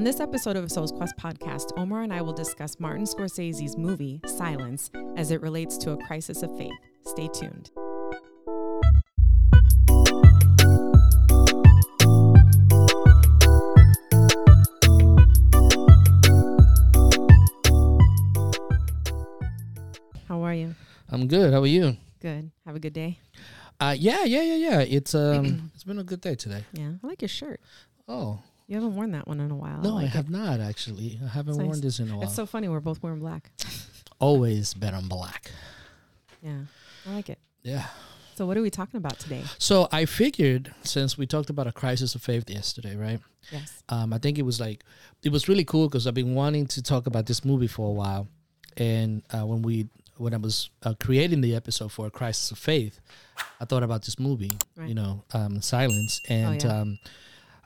On this episode of Soul's Quest podcast, Omar and I will discuss Martin Scorsese's movie, Silence, as it relates to a crisis of faith. Stay tuned. How are you? I'm good. How are you? Good. Have a good day. Uh, yeah, yeah, yeah, yeah. It's um, it's been a good day today. Yeah, I like your shirt. Oh You haven't worn that one in a while. no, I, like it. have not actually. I haven't It's worn this in a while. It's so funny. We're both wearing black. Always been on black. Yeah, I like it. Yeah. So, what are we talking about today? So I figured since we talked about a crisis of faith yesterday, right? Yes. Um, I think it was like it was really cool because I've been wanting to talk about this movie for a while, and uh, when we when I was uh, creating the episode for a crisis of faith, I thought about this movie, Right. you know, um, Silence, and yeah. um,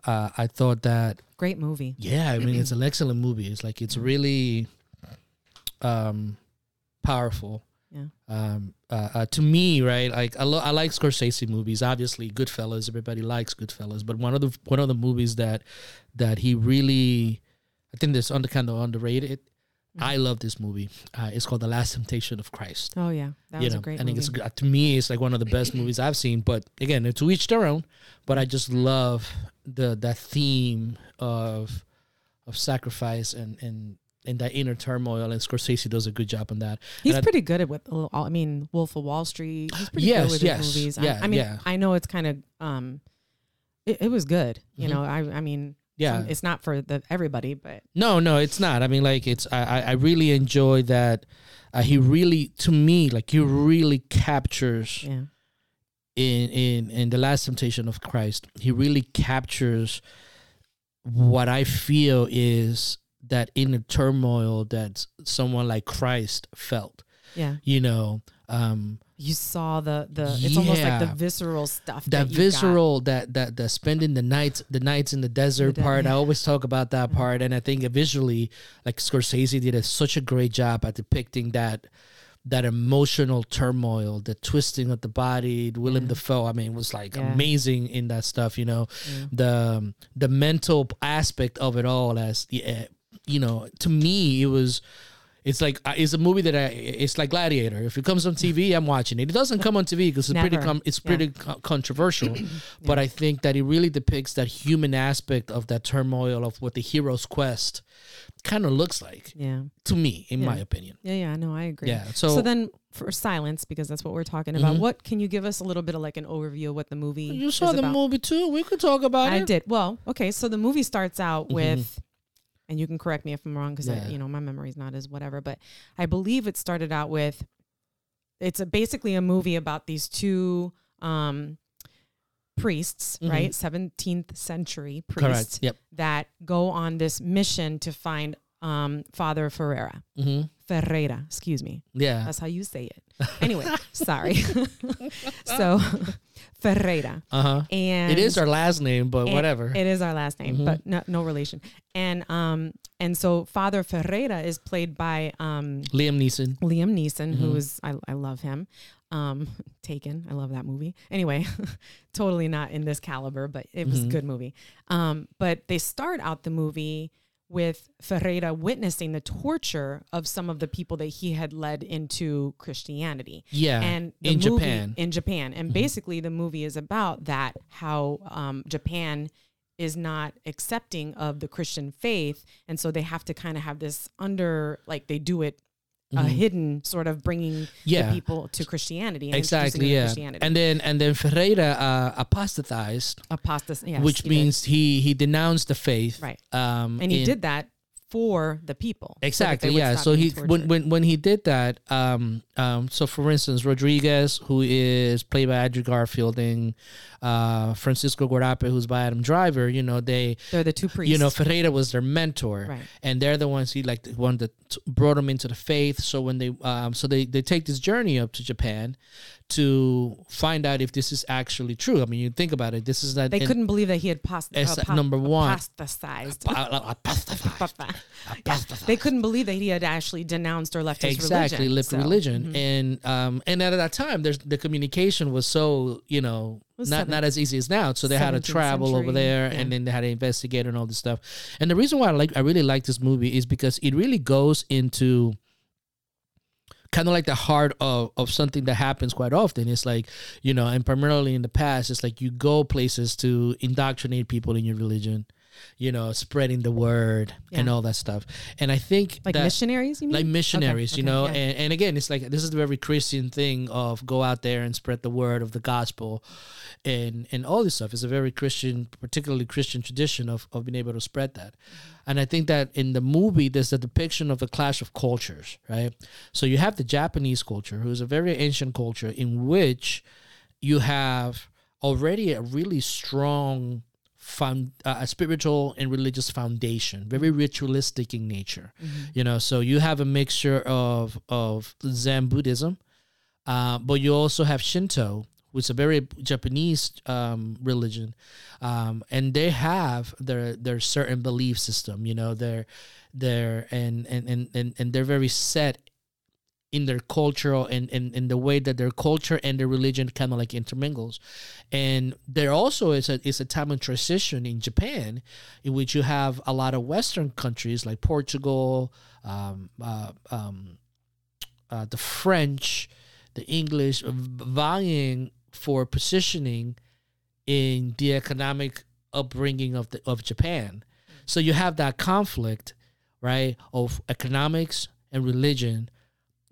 uh, I thought that Great movie. Yeah, I mean it's an excellent movie. It's like it's really um powerful. Yeah. Um uh, uh to me, right? Like I lo- I like Scorsese movies. Obviously, Goodfellas, everybody likes Goodfellas, but one of the one of the movies that that he really I think that's under kind of underrated. Mm-hmm. I love this movie. Uh, it's called The Last Temptation of Christ. Oh yeah, that you was know, a great movie. I think movie. it's to me it's like one of the best movies I've seen. But again, to each their own. But I just love the that theme of of sacrifice and and and that inner turmoil. And Scorsese does a good job on that. He's I- pretty good at with. I mean, Wolf of Wall Street. He's pretty Yes, good with yes, his movies. yeah, I, I mean, yeah. I know it's kind of um, it, it was good. You Mhm. know, I I mean, Yeah. some- it's not for the everybody, but No, no, it's not. I mean, like it's I I, I really enjoy that. Uh, he really, to me, like he really captures yeah, in in in the last temptation of christ he really captures what i feel is that inner turmoil that someone like christ felt yeah. you know um You saw the the. It's almost like the visceral stuff. that got. visceral that that that spending the nights the nights in the desert The part i always talk about that Mhm. part and i think visually like scorsese did a, such a great job at depicting that that emotional turmoil the twisting of the body willem Yeah. dafoe i mean it was like Yeah. amazing in that stuff you know Yeah. the um, the mental aspect of it all as the you know to me it was it's like uh, it's a movie that I it's like Gladiator. If it comes on TV, I'm watching it. It doesn't come on TV because it's pretty com- it's Yeah. pretty co- controversial. But I think that it really depicts that human aspect of that turmoil of what the hero's quest kind of looks like Yeah, to me, in my opinion. yeah, yeah. No, I agree. Yeah. So, So, then, for silence, because that's what we're talking about. Mhm. What can you give us a little bit of like an overview of what the movie? you saw the about? movie too. We could talk about I it. I did. Well, okay. So the movie starts out Mhm. with, and you can correct me if I'm wrong because Yeah. I, you know, my memory's not as whatever, but I believe it started out with, it's a, basically a movie about these two um, priests, Mhm. right? 17th century priests Correct. Yep. that go on this mission to find um, Father Ferreira. hmm Ferreira, excuse me. Yeah. That's how you say it. Anyway, sorry. so Ferreira. Uh huh. And It is our last name, but whatever. It is our last name, Mhm. but no, no relation. And um and so Father Ferreira is played by um Liam Neeson. Liam Neeson, who Mhm. is I I love him. Um Taken, I love that movie. Anyway, totally not in this caliber, but it was a Mhm. good movie. Um but they start out the movie with Ferreira witnessing the torture of some of the people that he had led into Christianity Yeah. and in movie- Japan. in Japan, and Mhm. basically the movie is about that how um, Japan is not accepting of the Christian faith, and so they have to kind of have this under like they do it a Mhm. hidden sort of bringing Yeah. the people to Christianity and Exactly. Yeah. Christianity. And then and then Ferreira uh, apostatized, apostas, yes, which he did. means he he denounced the faith. right, Um, and he in- did that for the people so Exactly. would yeah. So he when, when when he did that, um, um, so for instance, Rodrigues, who is played by Andrew Garfield, and uh, Francisco Garupe, who's by Adam Driver, you know, they, they're the two priests, you know, Ferreira was their mentor, right, and they're the ones he like the one that brought them into the faith. So when they, um, so they they take this journey up to Japan to find out if this is actually true. I mean, you think about it. This is that they and- couldn't believe that he had It's uh, number one. apostatized. apostatized. Yeah, they couldn't believe that he had actually denounced or left his religion. exactly left so, religion mhm. and um and at that time there's the communication was so you know not seven- not as easy as now. So they had to 17th travel over there, yeah. and then they had to investigate and all this stuff. And the reason why I like I really like this movie is because it really goes into kind of like the heart of, of something that happens quite often. It's like, you know, and primarily in the past, it's like you go places to indoctrinate people in your religion, you know, spreading the word and all that stuff. And I think like that, missionaries, you mean? like missionaries, Okay, you okay, know, yeah. and, and again, it's like this is the very Christian thing of go out there and spread the word of the gospel, and and all this stuff. It's a very Christian, particularly Christian tradition of of being able to spread that. And I think that in the movie, there's a depiction of the clash of cultures, right? So you have the Japanese culture, who is a very ancient culture, in which you have already a really strong found uh, a spiritual and religious foundation very ritualistic in nature. You know so you have a mixture of of zen buddhism uh, but you also have shinto which is a very japanese um, religion um, and they have their their certain belief system you know they're they're and and and and, and they're very set in their cultural and in, in the way that their culture and their religion kind of like intermingles and there also is a is a time of transition in Japan in which you have a lot of Western countries like Portugal, um, uh, um, uh, the French, the English vying for positioning in the economic upbringing of the of Japan. So you have that conflict, right, of economics and religion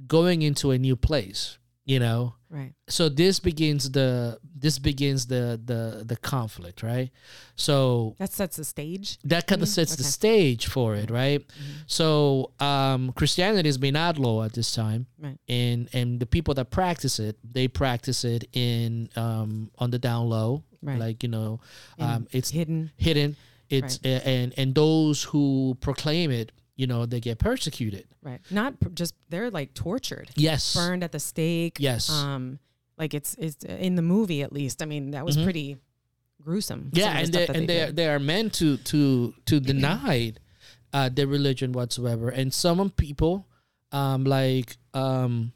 going into a new place, you know right. so this begins the this begins the the the conflict right so That sets the stage. that kind of Mhm. sets the stage for it right so um christianity has been outlawed at this time Right. and and the people that practice it they practice it in um on the down low Right. like you know um it's hidden. hidden it's a- and and those who proclaim it you know they get persecuted Right. Not pr- just they're like tortured, yes burned at the stake. Yes. Um, like it's it's in the movie at least. I mean, that was Mhm. pretty gruesome. yeah and they, and they they, are meant to to to deny uh their religion whatsoever and some people um like um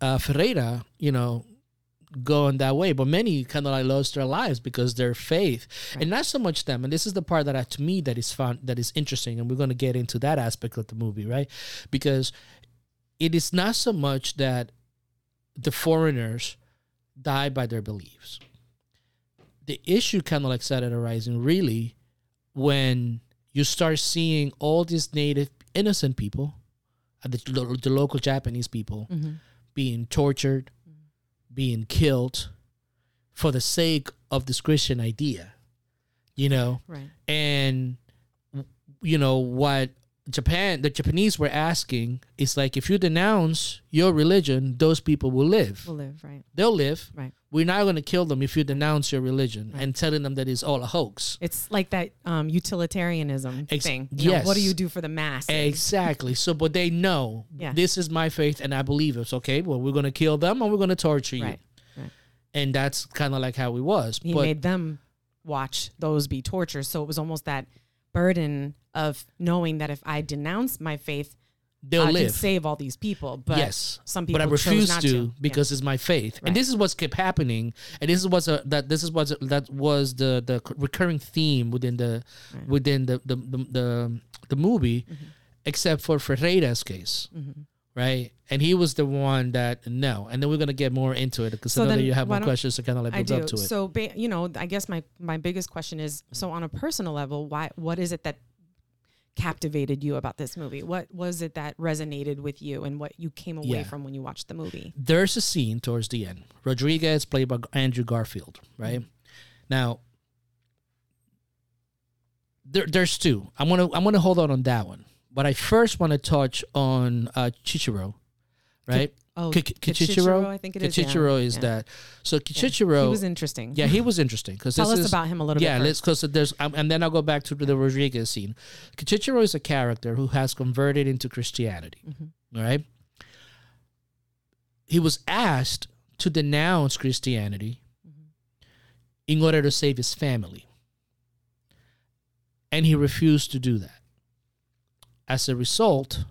uh ferreira you know going that way but many kind of like lost their lives because their faith Right. and not so much them and this is the part that I, to me that is fun that is interesting and we're going to get into that aspect of the movie right because it is not so much that the foreigners die by their beliefs the issue kind of like started arising really when you start seeing all these native innocent people uh, the, the local japanese people Mhm. being tortured being killed for the sake of this christian idea you know Right. and you know what japan the japanese were asking is like if you denounce your religion those people will live We'll live. Right. they'll live Right. We're not going to kill them if you denounce your religion Right. and telling them that it's all a hoax It's like that um, utilitarianism Ex- thing. You know, what do you do for the mass? exactly so but they know Yeah. this is my faith and i believe it's okay well we're going to kill them and we're going to torture you Right. Right. and that's kind of like how it was He but made them watch those be tortured. So it was almost that burden of knowing that if I denounce my faith, they'll I can live save all these people. But yes some people but I refuse not to, to, because it's my faith, Right. and this is what's kept happening, and this is what's a, that this is what's a, that was the the recurring theme within the Right. within the the the, the, the movie, Mm-hmm. except for Ferreira's case, Mhm. right? And he was the one that no, and then we're gonna get more into it because So I know that you have more questions to kind of like I build up to it. So, ba- you know, I guess my my biggest question is: so on a personal level, why? What is it that captivated you about this movie? What was it that resonated with you, and what you came away Yeah. from when you watched the movie? there's a scene towards the end. Rodrigues, played by Andrew Garfield, right? Now, there, there's two. I'm gonna I'm gonna hold on on that one, but I first want to touch on uh, Chichiro, right? Oh, Ki- Ki- Kichichiro, I think it is. yeah. Kichichiro is Yeah. that. So Yeah. Kichichiro, He was interesting. yeah, he was interesting because Tell us is, about him a little bit. yeah, bit. let's because there's um, and then I'll go back to the Rodrigues scene. Kichichiro is a character who has converted into Christianity. Mhm. all right. He was asked to denounce Christianity Mm-hmm. in order to save his family, and he refused to do that. As a result,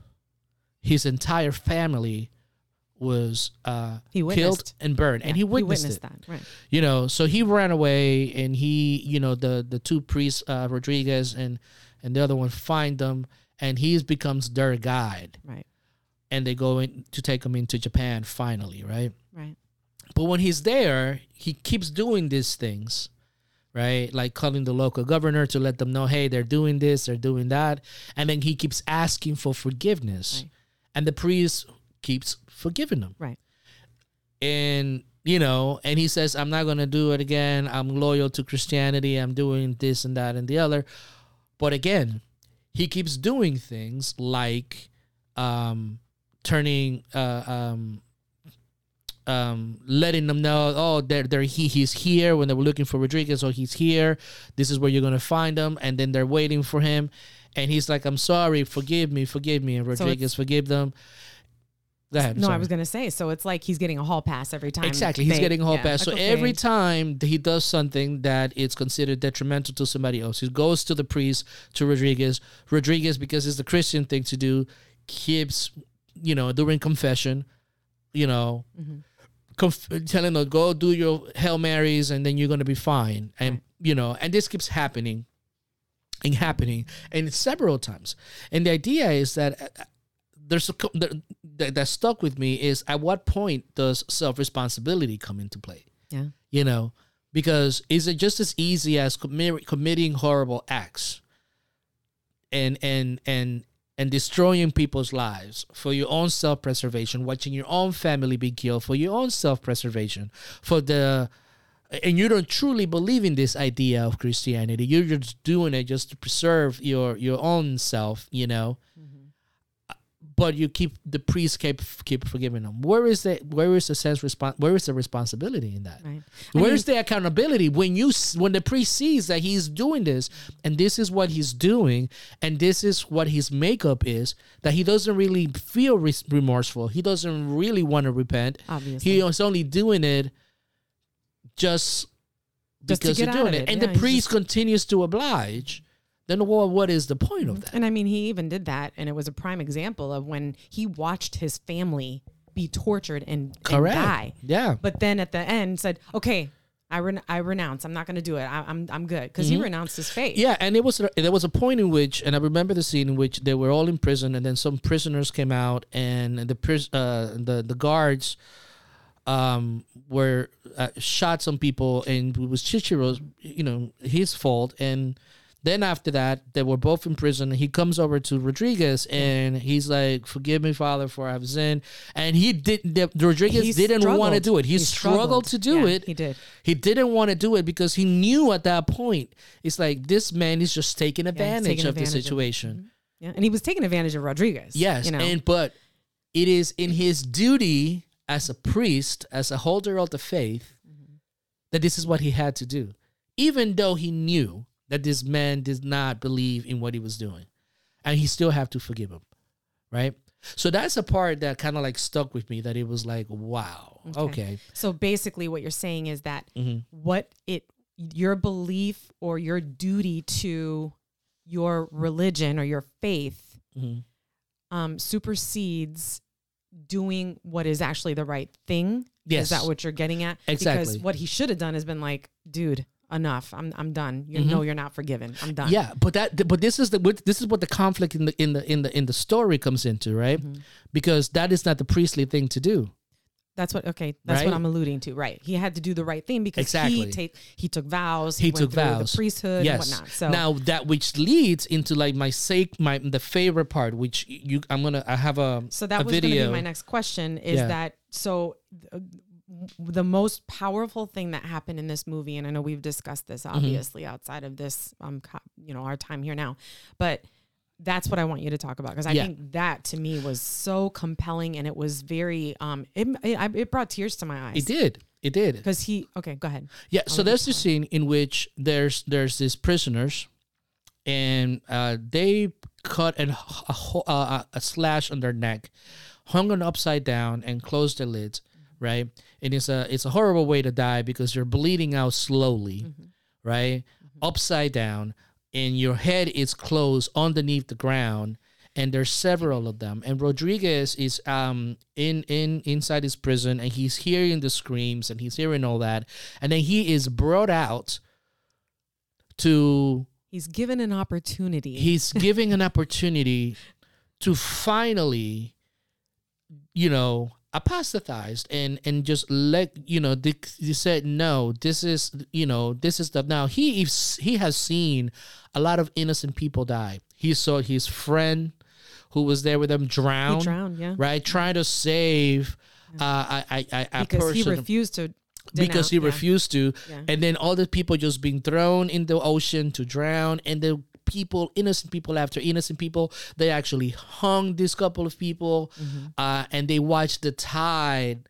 his entire family was uh, He killed and burned, and he Yeah, witnessed, it. that. Right. You know, so he ran away, and he, you know, the the two priests, uh, Rodrigues and and the other one, find them, and he becomes their guide, Right. and they go in to take him into Japan finally, right? Right. But when he's there, he keeps doing these things, right? Like calling the local governor to let them know, hey, they're doing this, they're doing that. And then he keeps asking for forgiveness. Right. And the priest keeps forgiving them. Right. And, you know, and he says, I'm not going to do it again. I'm loyal to Christianity. I'm doing this and that and the other. But again, he keeps doing things like um, turning, uh, um, um, letting them know, oh, they're, they're he he's here when they were looking for Rodrigues. Oh, he's here. This is where you're gonna find him, and then they're waiting for him, and he's like, I'm sorry, forgive me, forgive me, and So Rodrigues forgive them. Ahead. No, I was gonna say. So it's like he's getting a hall pass every time. Exactly, he's they- getting a hall yeah, pass. So every time he does something that it's considered detrimental to somebody else, he goes to the priest, to Rodrigues. Rodrigues, because it's the Christian thing to do, keeps, you know, during confession, you know, Mhm. conf- telling them go do your hail marys and then you're gonna be fine, and Right. you know, and this keeps happening and happening, and several times. And the idea is that. There's a that, that that stuck with me is at what point does self responsibility come into play? Yeah. You know, because is it just as easy as commi- committing horrible acts and and and and destroying people's lives for your own self preservation, watching your own family be killed for your own self preservation, for the and you don't truly believe in this idea of Christianity. You're just doing it just to preserve your your own self, you know but you keep the priest keep keep forgiving them. Where is the where is the sense respon Where is the responsibility in that? Right. I Where's mean- the accountability when you when the priest sees that he's doing this and this is what he's doing and this is what his makeup is that he doesn't really feel res- remorseful. He doesn't really want to repent. Obviously. He is only doing it just Just because he's doing it, it. and Yeah, the priest just- continues to oblige. Then what what is the point of that? And I mean, he even did that, and it was a prime example of when he watched his family be tortured and, and Correct. die. Yeah. But then at the end said, "Okay, I ren- I renounce. I'm not going to do it. I- I'm I'm good." Because he renounced his faith. Mm-hmm. Yeah, and it was there was a point in which, and I remember the scene in which they were all in prison, and then some prisoners came out, and the pris- uh, the the guards um were uh, shot some people, and it was Chichiro's, you know, his fault, and. Then after that, they were both in prison. He comes over to Rodrigues and he's like, "Forgive me, Father, for I have sinned." And he did. The, Rodrigues He didn't want to do it. He, He struggled, struggled. to do Yeah, it. he did. He didn't want to do it because he knew at that point it's like this man is just taking advantage taking of the advantage of situation. Yeah, and he was taking advantage of Rodrigues. Yes, you know. and but it is in his duty as a priest, as a holder of the faith, mm-hmm. that this is what he had to do, even though he knew that this man did not believe in what he was doing, and he still have to forgive him, right? So that's a part that kind of like stuck with me. That it was like, wow, okay, So basically, what you're saying is that Mhm. what it your belief or your duty to your religion or your faith Mhm. um, supersedes doing what is actually the right thing. Yes. Is that what you're getting at? Exactly. Because what he should have done has been like, dude, enough. I'm I'm done. You know you're not forgiven. I'm done. Mm-hmm. Yeah, but that but this is the this is what the conflict in the in the in the in the story comes into, right? Mm-hmm. Because that is not the priestly thing to do. That's what okay. That's Right? what I'm alluding to. Right. He had to do the right thing because Exactly. he take he took vows. He went took vows. The priesthood yes. and whatnot. So now that which leads into like my sake my the favorite part, which you I'm gonna I have a So that was video. be my next question. Is Yeah. that so? th- The most powerful thing that happened in this movie, and I know we've discussed this Mm-hmm. obviously outside of this, um, you know, our time here now, but that's what I want you to talk about because I Yeah. think that to me was so compelling and it was very, um, it it, it brought tears to my eyes. It did. It did. because he. Okay, go ahead. Yeah, so there's this scene in which there's there's these prisoners, and uh, they cut a, ho- uh, a slash on their neck, hung them upside down, and closed their lids. Right, and it's a it's a horrible way to die because you're bleeding out slowly, right, upside down, and your head is closed underneath the ground, and there's several of them. And Rodrigues is um in in inside his prison, and he's hearing the screams and he's hearing all that, and then he is brought out to He's given an opportunity. he's giving an opportunity to finally you know apostatized and and just let you know they, they said no this is you know this is the now he he has seen a lot of innocent people die he saw his friend who was there with him drown, drowned, yeah. right trying to save uh, I, I, I, a Because he refused to. because he yeah. refused to Yeah. and then all the people just being thrown in the ocean to drown and the people innocent people after innocent people they actually hung this couple of people Mm-hmm. uh, and they watched the tide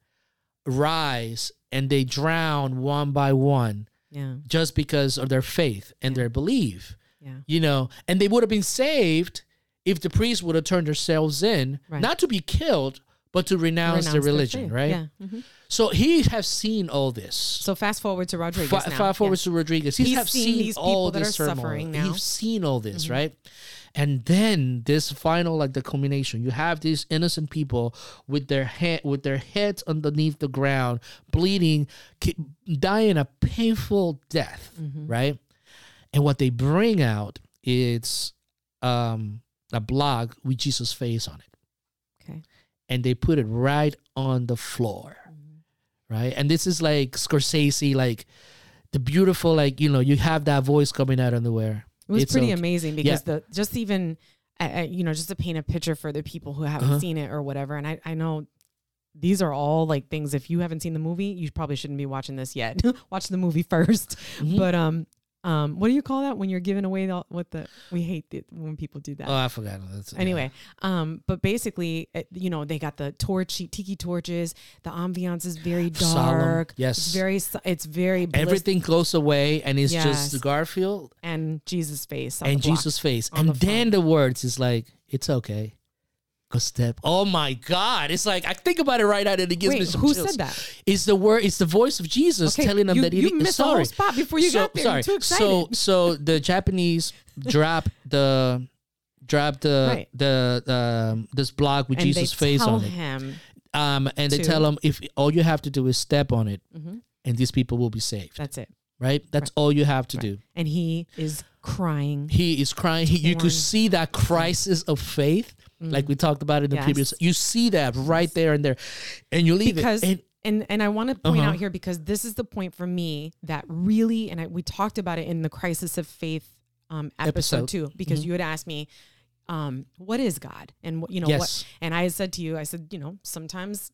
rise and they drowned one by one Yeah. just because of their faith and their belief Yeah. you know and they would have been saved if the priests would have turned themselves in Right. not to be killed but to renounce, Renounce their religion right Yeah. mhm. so he has seen all this So fast forward to Rodrigues Fa- now. fast forward Yeah. to Rodrigues. He's, He's have seen seen, these people all this suffering now. Mm-hmm. He's seen all this, right? And then this final, like the culmination, you have these innocent people with their head, with their heads underneath the ground, bleeding, ki- dying a painful death, Mm-hmm. right? And what they bring out is um, a blog with Jesus' face on it. And they put it right on the floor, Mm-hmm. right? And this is like Scorsese, like the beautiful, like you know, you have that voice coming out of nowhere. It was It's pretty okay. amazing because the just even uh, you know just to paint a picture for the people who haven't Uh-huh. seen it or whatever. And I I know these are all like things. If you haven't seen the movie, you probably shouldn't be watching this yet. Watch the movie 1st Mhm. But um um what do you call that when you're giving away the, what the we hate it when people do that. Oh, I forgot. That's, Anyway, um, but basically, it, you know, they got the torch, tiki torches. The ambiance is very Solemn, dark. yes. it's very, it's very everything goes away, and it's Yes. just Garfield and Jesus' face and. Jesus' face, and the then the words is like, "It's okay." Go step. Oh my God! It's like I think about it right now, and it gives me Wait, some who chills. said that? It's the word. It's the voice of Jesus Okay, telling them you, that he you missed the whole spot before you so, got there. Sorry. You're too excited. So so the Japanese drop the drop the Right. the um, this block with and Jesus' face on it. him, Um, and they tell him if all you have to do is step on it, Mhm. and these people will be saved. that's it. Right. That's all you have to Right. do. And he is crying. He is crying. He, you could see that crisis of faith, like we talked about in the Yes. previous. You see that right there and there, and you leave because it. And, and and I want to point Uh-huh. out here because this is the point for me that really and I, we talked about it in the crisis of faith um, episode, Episode. too because Mhm. you had asked me um, what is God and what you know Yes. what and I said to you I said you know sometimes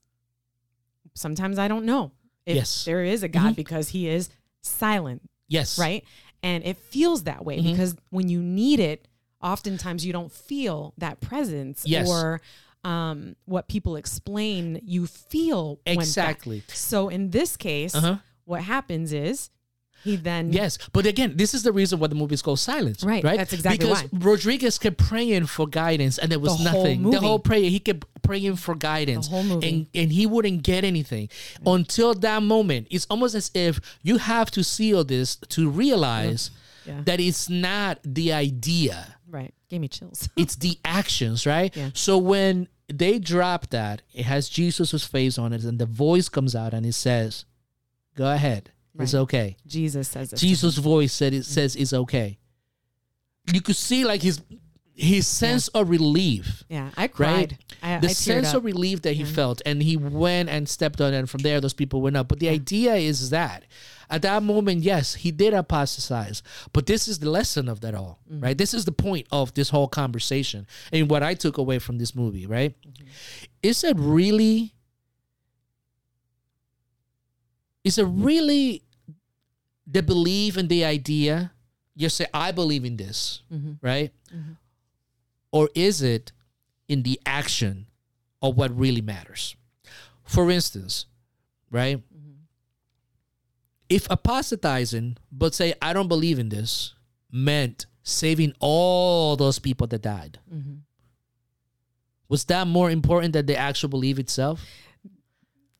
sometimes I don't know if Yes. there is a God Mhm. because he is silent yes. right and it feels that way Mhm. because when you need it oftentimes you don't feel that presence Yes. or um, what people explain you feel when Exactly. so in this case, Uh-huh. what happens is he then Yes, but again, this is the reason why the movie is called Silence. Right, Right. that's exactly because why. Rodrigues kept praying for guidance, and there was The whole nothing. movie. The whole prayer, he kept praying for guidance, whole and and he wouldn't get anything until that moment. It's almost as if you have to see all this to realize Yeah. that it's not the idea. Right gave me chills. it's the actions, right? Yeah. So when they drop that, it has Jesus' face on it, and the voice comes out and it says, Go ahead. It's okay. Jesus says it. Jesus' voice said it says it's okay. You could see like his his sense of relief, yeah, I right? cried. I, the I sense of relief that he Yeah. felt, and he went and stepped on it, and from there those people went up. But the idea is that at that moment, yes, he did apostatize, but this is the lesson of that all, Mm-hmm. right? This is the point of this whole conversation, and what I took away from this movie, right? Mm-hmm. Is it really? Is it really the belief and the idea? You say, I believe in this, Mhm. right? Or is it in the action of what really matters? For instance, right? If apostatizing, but say, I don't believe in this, meant saving all those people that died, Mhm. was that more important than the actual belief itself?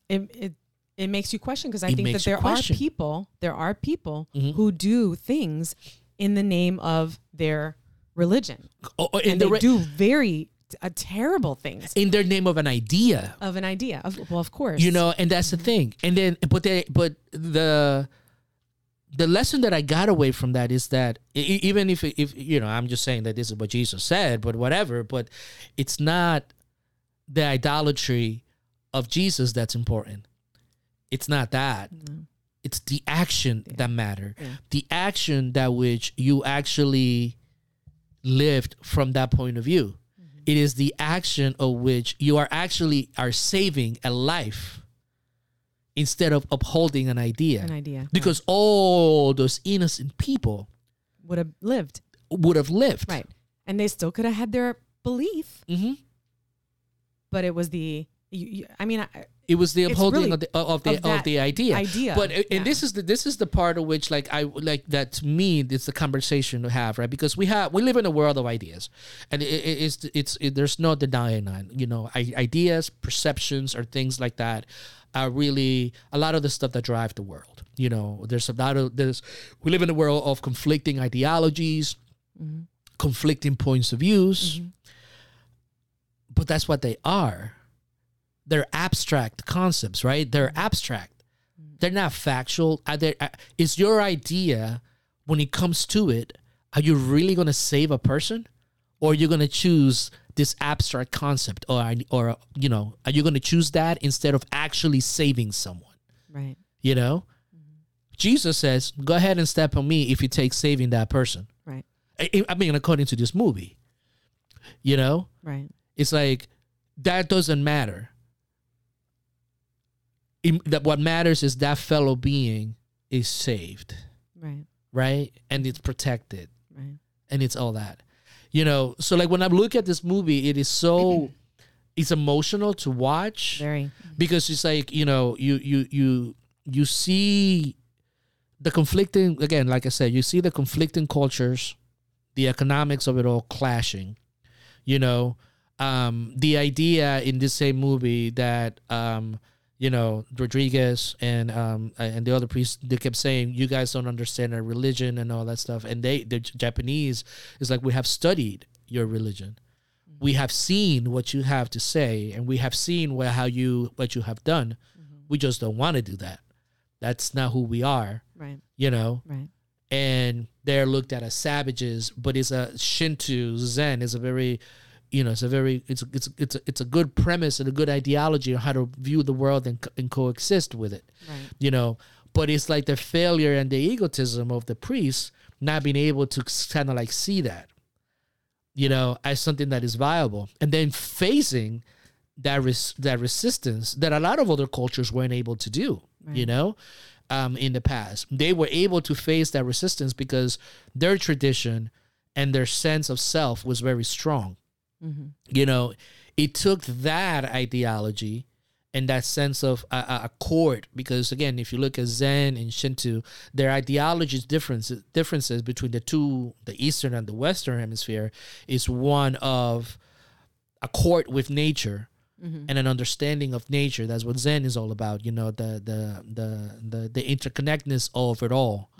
It, it it makes you question because I It think that there are people there are people Mhm. who do things in the name of their religion. Oh, oh, and the they re- do very uh, terrible things. In their name of an idea. of an idea. Of, well, of course, you know and that's the thing. And then but they but the the lesson that i got away from that is that even if if you know i'm just saying that this is what jesus said but whatever but it's not the idolatry of jesus that's important. It's not that. It's the action that matter. Yeah. the action that which you actually lived from that point of view. It is the action of which you are actually are saving a life instead of upholding an idea. An idea because all those innocent people would have lived. would have lived. Right, and they still could have had their belief, hmm but it was the. You, you, I mean, I, it was the upholding really of the of the of of, the idea. idea, but yeah. and this is the this is the part of which like i like that to me it's the conversation to have right? Because we have we live in a world of ideas. And it, it, it's it's it, there's no denying that you know I, ideas perceptions or things like that are really a lot of the stuff that drive the world you know? There's a lot of there's we live in a world of conflicting ideologies mm-hmm. conflicting points of views. Mm-hmm. But that's what they are they're abstract concepts, right? They're mm-hmm. abstract. They're not factual. Are they, uh, uh is your idea, when it comes to it, are you really going to save a person, or are you going to choose this abstract concept, or or you know, are you going to choose that instead of actually saving someone? right, You know, mm-hmm. Jesus says, "Go ahead and step on me if you take saving that person." right, I, I mean, according to this movie, you know, right, it's like that doesn't matter. That what matters is that fellow being is saved, right, right? And it's protected, right. and it's all that, you know. So like when I look at this movie, it is so it's emotional to watch Very. because it's like you know you you you you see the conflicting again like i said you see the conflicting cultures the economics of it all clashing you know um the idea in this same movie that um you know rodrigues and um and the other priests they kept saying you guys don't understand our religion and all that stuff. And they the japanese is like we have studied your religion. We have seen what you have to say and we have seen what how you what you have done. We just don't want to do that. That's not who we are. Right, you know? Right, and they're looked at as savages but it's a shinto zen. Is a very you know it's a very it's it's it's a, it's a good premise and a good ideology on how to view the world and, and coexist with it right, you know? But it's like the failure and the egotism of the priests not being able to kind of like see that you know as something that is viable. And then facing that res- that resistance that a lot of other cultures weren't able to do you know um, in the past. They were able to face that resistance because their tradition and their sense of self was very strong hmm you know it took that ideology and that sense of a, accord because again if you look at zen and shinto their ideologies differences differences between the two the eastern and the western hemisphere is one of accord with nature hmm and an understanding of nature. That's what zen is all about you know the the the the, the interconnectedness of it all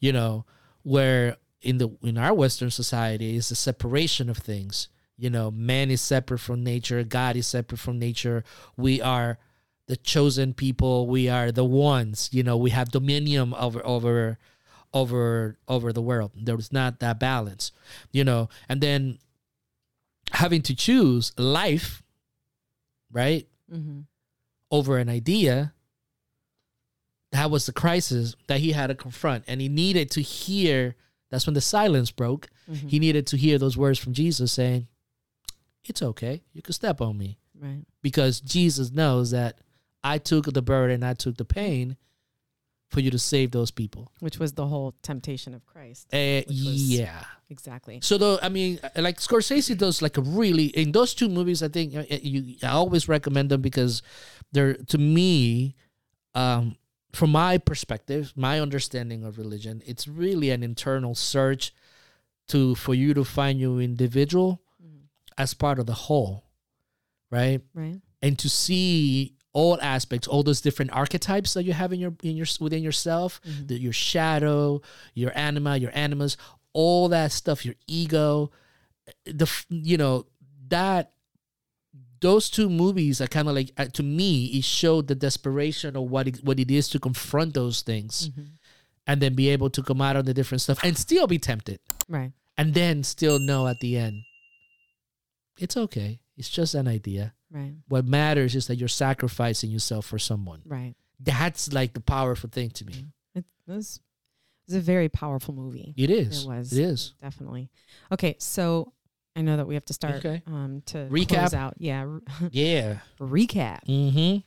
you know where in the in our western society is the separation of things you know man is separate from nature god is separate from nature. We are the chosen people. We are the ones you know we have dominion over over over over the world. There's not that balance you know. And then having to choose life right hmm over an idea that was the crisis that he had to confront. And he needed to hear that's when the silence broke. Hmm he needed to hear those words from jesus saying it's okay you can step on me right, because jesus knows that i took the burden i took the pain for you to save those people which was the whole temptation of Christ. uh, yeah Exactly. So though I mean, uh, like Scorsese does like a really in those two movies. I think uh, you I always recommend them because they're to me, um, from my perspective, my understanding of religion, it's really an internal search to for you to find your individual. As part of the whole, right? Right. And to see all aspects, all those different archetypes that you have in your in your within yourself, Mhm. the, your shadow, your anima, your animus, all that stuff, your ego, the you know that those two movies are kind of like uh, to me it showed the desperation of what it, what it is to confront those things Mhm. and then be able to come out on the different stuff and still be tempted Right. and then still know at the end it's okay it's just an idea Right. what matters is that you're sacrificing yourself for someone Right. that's like the powerful thing to me It was it was a very powerful movie. it is It was. it is Definitely. Okay, so I know that we have to start Okay. um to Recap? out. Yeah, yeah recap. mm-hmm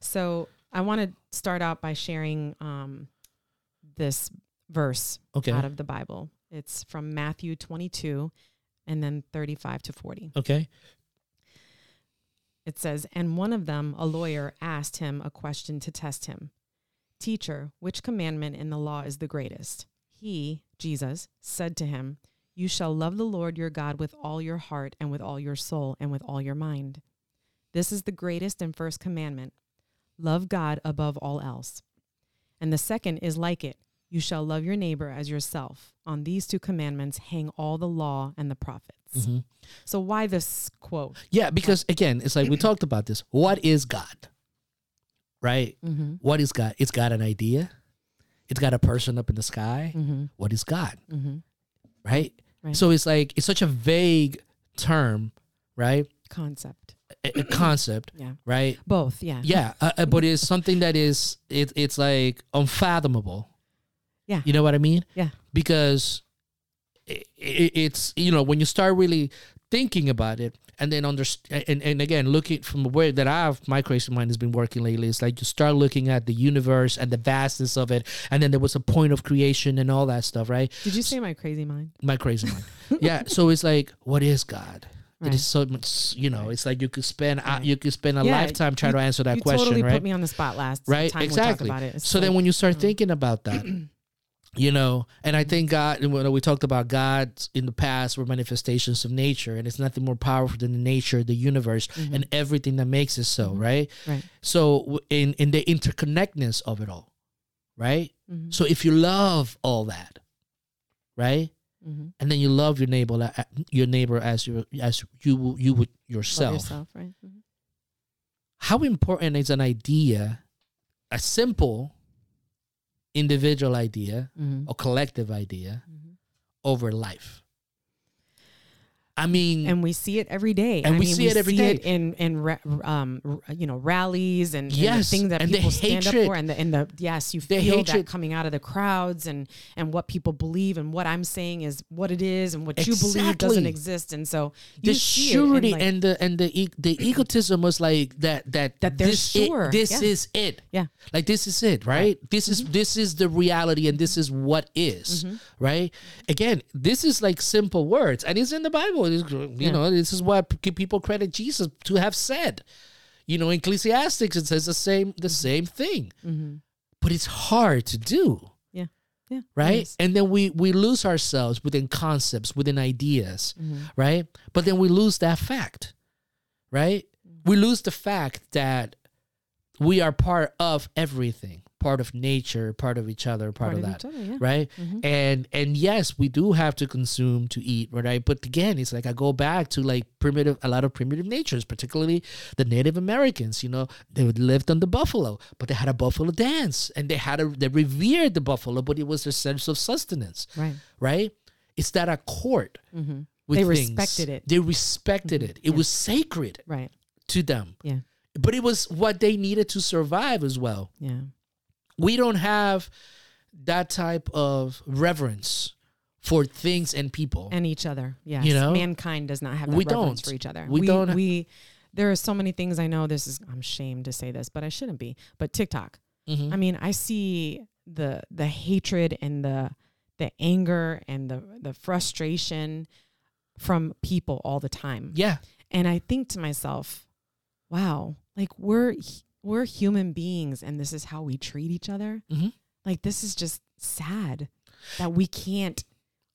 So I want to start out by sharing um this verse okay out of the Bible. It's from Matthew 22 and then 35 to 40. okay It says, And one of them, a lawyer, asked him a question to test him Teacher, which commandment in the law is the greatest? He, Jesus, said to him, You shall love the Lord your God with all your heart and with all your soul and with all your mind. This is the greatest and first commandment. Love God above all else. And the second is like it. You shall love your neighbor as yourself. On these two commandments hang all the law and the prophets. hmm So, why this quote? Yeah, because again, it's like we talked about this. What is God? Right? Mm-hmm. What is God? It's got an idea. It's got a person up in the sky. Mm-hmm. What is God? Mm-hmm. Right? Right. So it's like it's such a vague term, right? Concept. A, a concept, Yeah. right? Both. Yeah. Yeah, uh, uh, but it's something that is it, it's like unfathomable. Yeah. You know what I mean? Yeah. Because i i it's you know when you start really thinking about it and then understand and, and again looking from the way that I've my crazy mind has been working lately it's like you start looking at the universe and the vastness of it and then there was a point of creation and all that stuff right Did you say my crazy mind? my crazy mind yeah so it's like what is God it Right. is so much you know it's like you could spend uh, you could spend a Yeah, lifetime trying you- to answer that you question totally right put me on the spot last right time exactly about it. So then when you start mm. thinking about that you know and i think god we talked about god in the past were manifestations of nature and it's nothing more powerful than the nature the universe Mhm. and everything that makes it so Mhm. right right. so in in the interconnectedness of it all right Mhm. so if you love all that right Mhm. and then you love your neighbor your neighbor as you as you you would Love yourself yourself, right? Mhm. how important is an idea a simple individual idea Mhm. or collective idea Mhm. over life. I mean, And we see it every day. And I we mean, see it every see day. it in in um you know rallies and, and the things that and people stand up for, and the and the yes, you The feel hatred. that coming out of the crowds and and what people believe and what I'm saying is what it is and what you believe doesn't exist, and so the it and, surety like- and the and the e- the egotism was like that that That they're this it- this yeah. is it. yeah, Like this is it, right? This is Mm-hmm. this is the reality and this is what is, right? Again, this is like simple words and it's in the Bible. It's, you Yeah. know, this is what people credit Jesus to have said. You know, Ecclesiastics it says the same the same thing. hmm But it's hard to do. yeah, yeah, right and then we we lose ourselves within concepts within ideas Mhm. right but then we lose that fact right Mm-hmm. we lose the fact that we are part of everything part of nature part of each other part, of, that other, yeah. right Mhm. and and yes we do have to consume to eat right but again it's like i go back to like primitive a lot of primitive natures particularly the native americans you know they would lived on the buffalo but they had a buffalo dance and they had a they revered the buffalo but it was their sense of sustenance Right. right it's that accord hmm with They things. respected it. they respected it it Yeah. was sacred Right. to them Yeah. but it was what they needed to survive as well Yeah. We don't have that type of reverence for things and people. and each other. Yes, You know? mankind does not have that We reverence don't. for each other. We don't- We there are so many things I know. This is I'm ashamed to say this, but I shouldn't be. But TikTok. Mhm. I mean, I see the the hatred and the the anger and the the frustration from people all the time. yeah, And I think to myself, wow, like we're we're human beings and this is how we treat each other. Mhm. Like this is just sad that we can't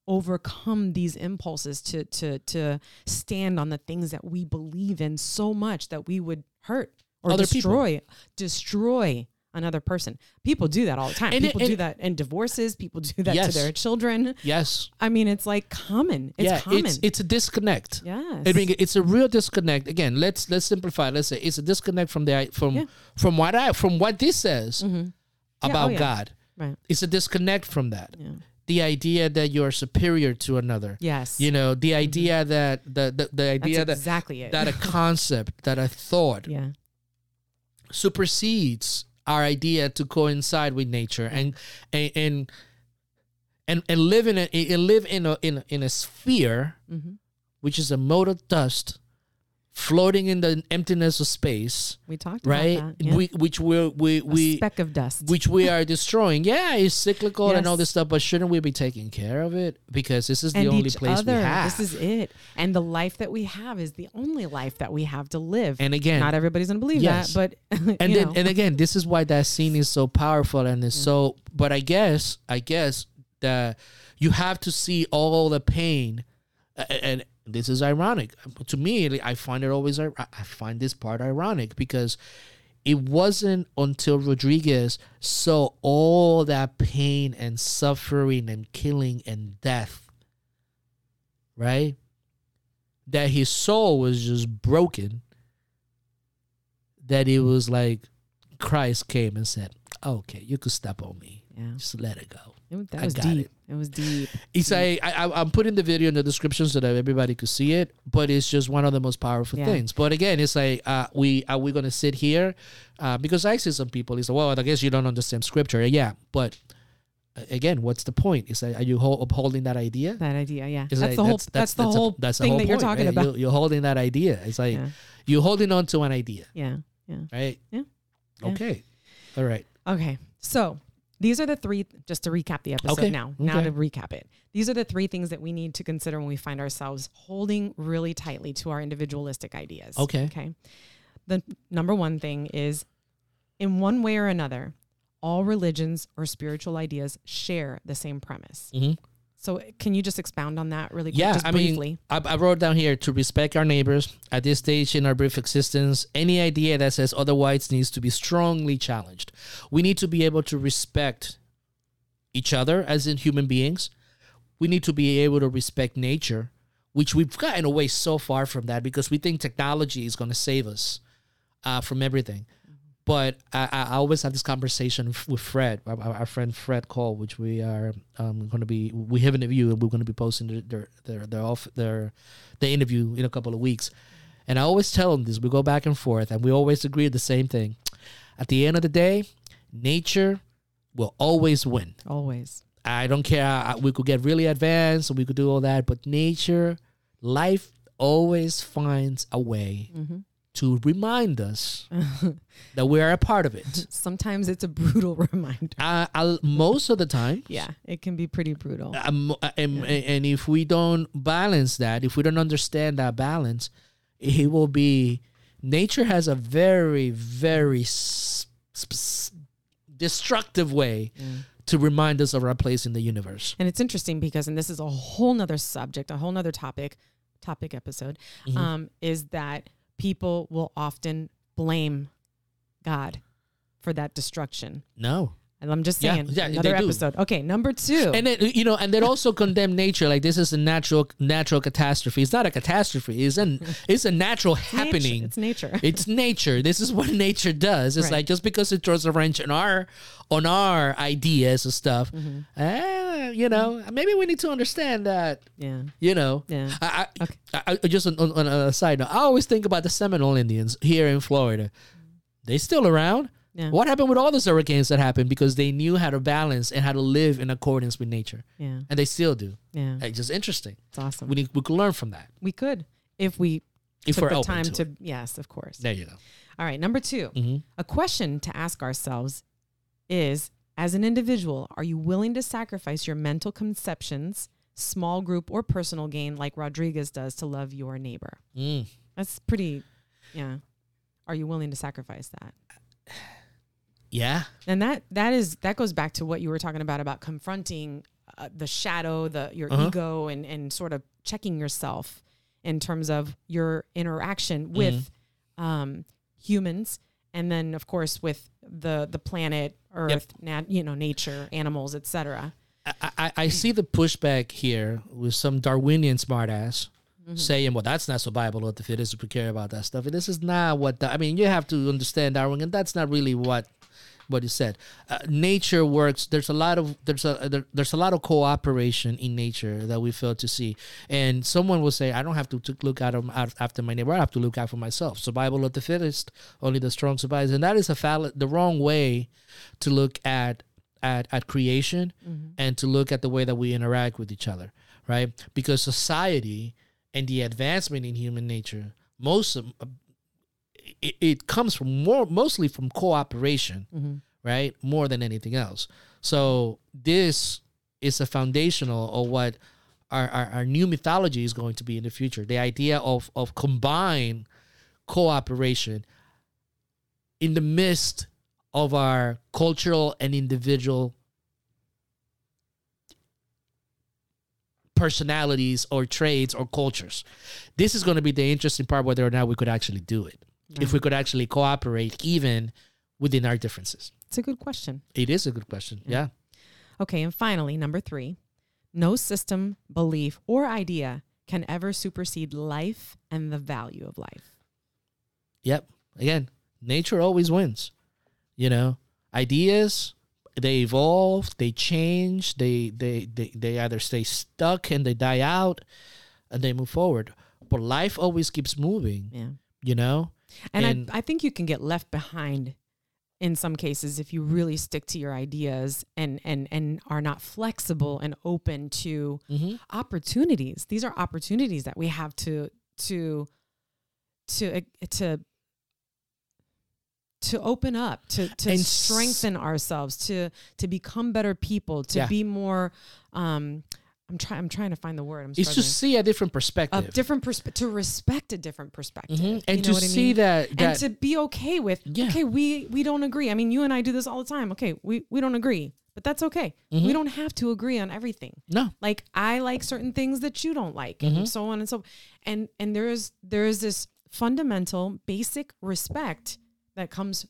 overcome these impulses to to to stand on the things that we believe in so much that we would hurt or Other people. destroy destroy another person. People do that all the time. And people and- do that in divorces. People do that Yes. to their children. Yes. I mean, it's like common. It's yeah, common. it's it's a disconnect. yes. I mean, it's a real disconnect. Again, let's let's simplify. Let's say it's a disconnect from the from Yeah. from what I from what this says Mhm. Yeah, about oh. God. Right. It's a disconnect from that. The idea that you're superior to another. Yes. You know, the idea that the the, the That's idea that exactly it. that a concept, that a thought yeah. supersedes our idea to coincide with nature and and and and, and live in a and live in a in a, in a sphere hmm which is a mote of dust floating in the emptiness of space, We talked right? about that. Yeah. We, which we we a we speck of dust. which we are destroying. Yeah, it's cyclical and all this stuff, but shouldn't we be taking care of it because this is the only place other. we have? This is it. And the life that we have is the only life that we have to live. and again, Not everybody's gonna believe Yes. that, but and then and again this is why that scene is so powerful and is so but i guess i guess that you have to see all the pain a- and this is ironic to me i find it always i find this part ironic because it wasn't until rodrigues saw all that pain and suffering and killing and death right that his soul was just broken that it was like Christ came and said, "Okay, you could step on me. yeah, Just let it go." It, was- that I was deep. it. It. was deep. It's I, am putting the video in the description so that everybody could see it, but it's just one of the most powerful Yeah. things. But again, it's like, uh, we are we gonna sit here? Uh, because I see some people, it's like, well, I guess you don't understand scripture. Yeah, but again, what's the point? It's like, are you hol- upholding that idea? That idea, yeah. That's like, the whole. That's, the a- whole that's the thing whole that you're talking right? about. You're, you're holding that idea. It's like yeah, you're holding on to an idea, yeah, yeah. right? Yeah. Yeah. Okay. All right. Okay, so these are the three. Just to recap the episode Okay, now. Now okay. to recap it. These are the three things that we need to consider when we find ourselves holding really tightly to our individualistic ideas. Okay. Okay. The number one thing is, in one way or another, all religions or spiritual ideas share the same premise. hmm So, can you just expound on that really quick, Yeah, I briefly? mean, I, I wrote down here to respect our neighbors at this stage in our brief existence. Any idea that says otherwise needs to be strongly challenged. We need to be able to respect each other as in human beings. We need to be able to respect nature, which we've gotten away so far from that because we think technology is going to save us uh, from everything. But I, I always have this conversation with Fred, our, our friend Fred Cole, which we are um, going to be we have an interview and we're going to be posting their their their their, off, their the interview in a couple of weeks. And I always tell him this: we go back and forth, and we always agree at the same thing. At the end of the day, nature will always win. Always. I don't care. I, we could get really advanced and we could do all that, but nature, life always finds a way hmm to remind us that we are a part of it. Sometimes it's a brutal reminder. Uh, I'll, most of the time, Yeah, it can be pretty brutal. um, and, and if we don't balance that, if we don't understand that balance, it will be. Nature has a very, very destructive way Yeah. to remind us of our place in the universe. And it's interesting because, and this is a whole nother subject, a whole nother topic, topic episode, Mhm. um, is that people will often blame God for that destruction. No. And I'm just saying, yeah, they another do. episode. Okay, number two. and then you know and then also condemn nature like this is a natural natural catastrophe it's not a catastrophe it's an it's a natural Nature. happening It's nature. it's nature this is what nature does it's Right. like just because it throws a wrench on our on our ideas and stuff Mhm. eh, you know maybe we need to understand that Yeah. you know Yeah. I, I, Okay. I, I- just on, on, on a side note, I always think about the Seminole Indians here in Florida. They still around. Yeah. What happened with all those hurricanes that happened because they knew how to balance and how to live in accordance with nature, Yeah. and they still do. Yeah. It's just interesting. It's awesome. We need, we can learn from that We could if we if took the time to, to, yes, of course. There you go. All right, number 2. hmm A question to ask ourselves is as an individual, are you willing to sacrifice your mental conceptions, small group or personal gain like Rodrigues does to love your neighbor? Mm. That's pretty yeah. Are you willing to sacrifice that? Yeah. And that that is that goes back to what you were talking about about confronting uh, the shadow, the your Uh-huh. ego and and sort of checking yourself in terms of your interaction with um humans and then of course with the the planet, Earth, nat, you know, nature, animals, etc. I, I, I see the pushback here with some Darwinian smartass saying, "Well, that's not so Bible what the fittest we care about that stuff." And this is not what the, I mean. You have to understand Darwin, and that's not really what what he said. Uh, nature works. There's a lot of there's a there, there's a lot of cooperation in nature that we fail to see. And someone will say, "I don't have to, to look out, of, out after my neighbor. I have to look out for myself." Survival of the fittest. Only the strong survives, and that is a valid, the wrong way to look at at, at creation and to look at the way that we interact with each other, right? Because society and the advancement in human nature, most of it, it comes from more mostly from cooperation, mm-hmm. right? More than anything else. So this is a foundational of what our, our, our new mythology is going to be in the future. The idea of of combined cooperation in the midst of our cultural and individual personalities or trades or cultures. This is going to be the interesting part whether or not we could actually do it. If we could actually cooperate even within our differences. It's a good question. It is a good question. Yeah. Okay, and finally, number three no system, belief, or idea can ever supersede life and the value of life. Yep. Again, nature always wins. You know, ideas they evolve, they change, they they they, they either stay stuck and they die out and they move forward. But life always keeps moving, Yeah. you know? And, And- I, I think you can get left behind in some cases if you really stick to your ideas and and and are not flexible and open to Mm-hmm. opportunities. These are opportunities that we have to to to to to open up, to to And s- strengthen ourselves, to to become better people, to Yeah. be more um I'm trying I'm trying to find the word. I'm It's to see a different perspective, a different perspective to respect a different perspective Mhm. You And know to what I see mean? that, and to be okay with Yeah. okay we we don't agree i mean you and i do this all the time okay we we don't agree but that's okay Mm-hmm. we don't have to agree on everything no. like i like certain things that you don't like Mm-hmm. and so on and so and and there's there's this fundamental basic respect that comes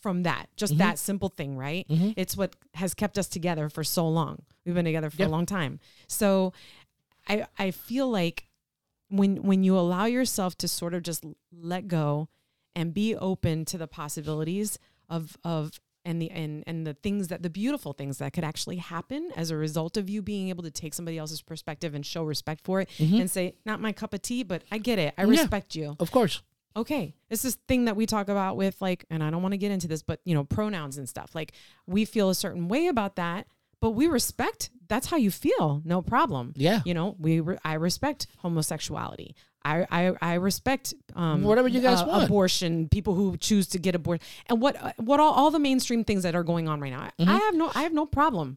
from that just Mm-hmm. that simple thing right it's what has kept us together for so long we've been together for Yeah. a long time so i i feel like when when you allow yourself to sort of just let go and be open to the possibilities of of and the and and the things that the beautiful things that could actually happen as a result of you being able to take somebody else's perspective and show respect for it and say not my cup of tea but I get it I Mm-hmm. Yeah. respect you Of course. okay it's this thing that we talk about with like and i don't want to get into this but you know pronouns and stuff like we feel a certain way about that but we respect that's how you feel no problem Yeah. you know we re- i respect homosexuality I, I, I respect um, Whatever you guys uh, want. abortion people who choose to get abortion and what what all, all the mainstream things that are going on right now I, I have no I have no problem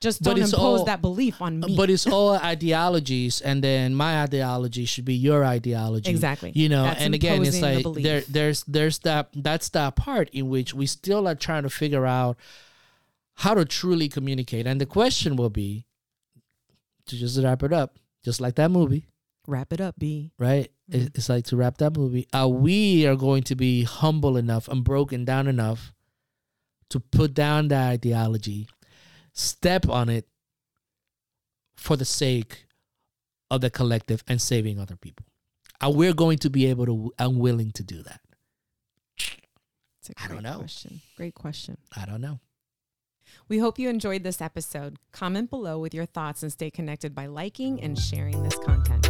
just Mm-hmm. But don't impose all- that belief on me But it's all ideologies, and then my ideology should be your ideology. Exactly. You know, That's and again, it's imposing the like there, there's, there's that. That's that part in which we still are trying to figure out how to truly communicate. And the question will be, to just wrap it up, just like that movie, wrap it up B right? Mm-hmm. It's like to wrap that movie. Uh, we are going to be humble enough and broken down enough to put down that ideology, step on it for the sake of the collective and saving other people. And we're going to be able to and willing to do that. it's a I don't know. question great question I don't know. We hope you enjoyed this episode. Comment below with your thoughts and stay connected by liking and sharing this content.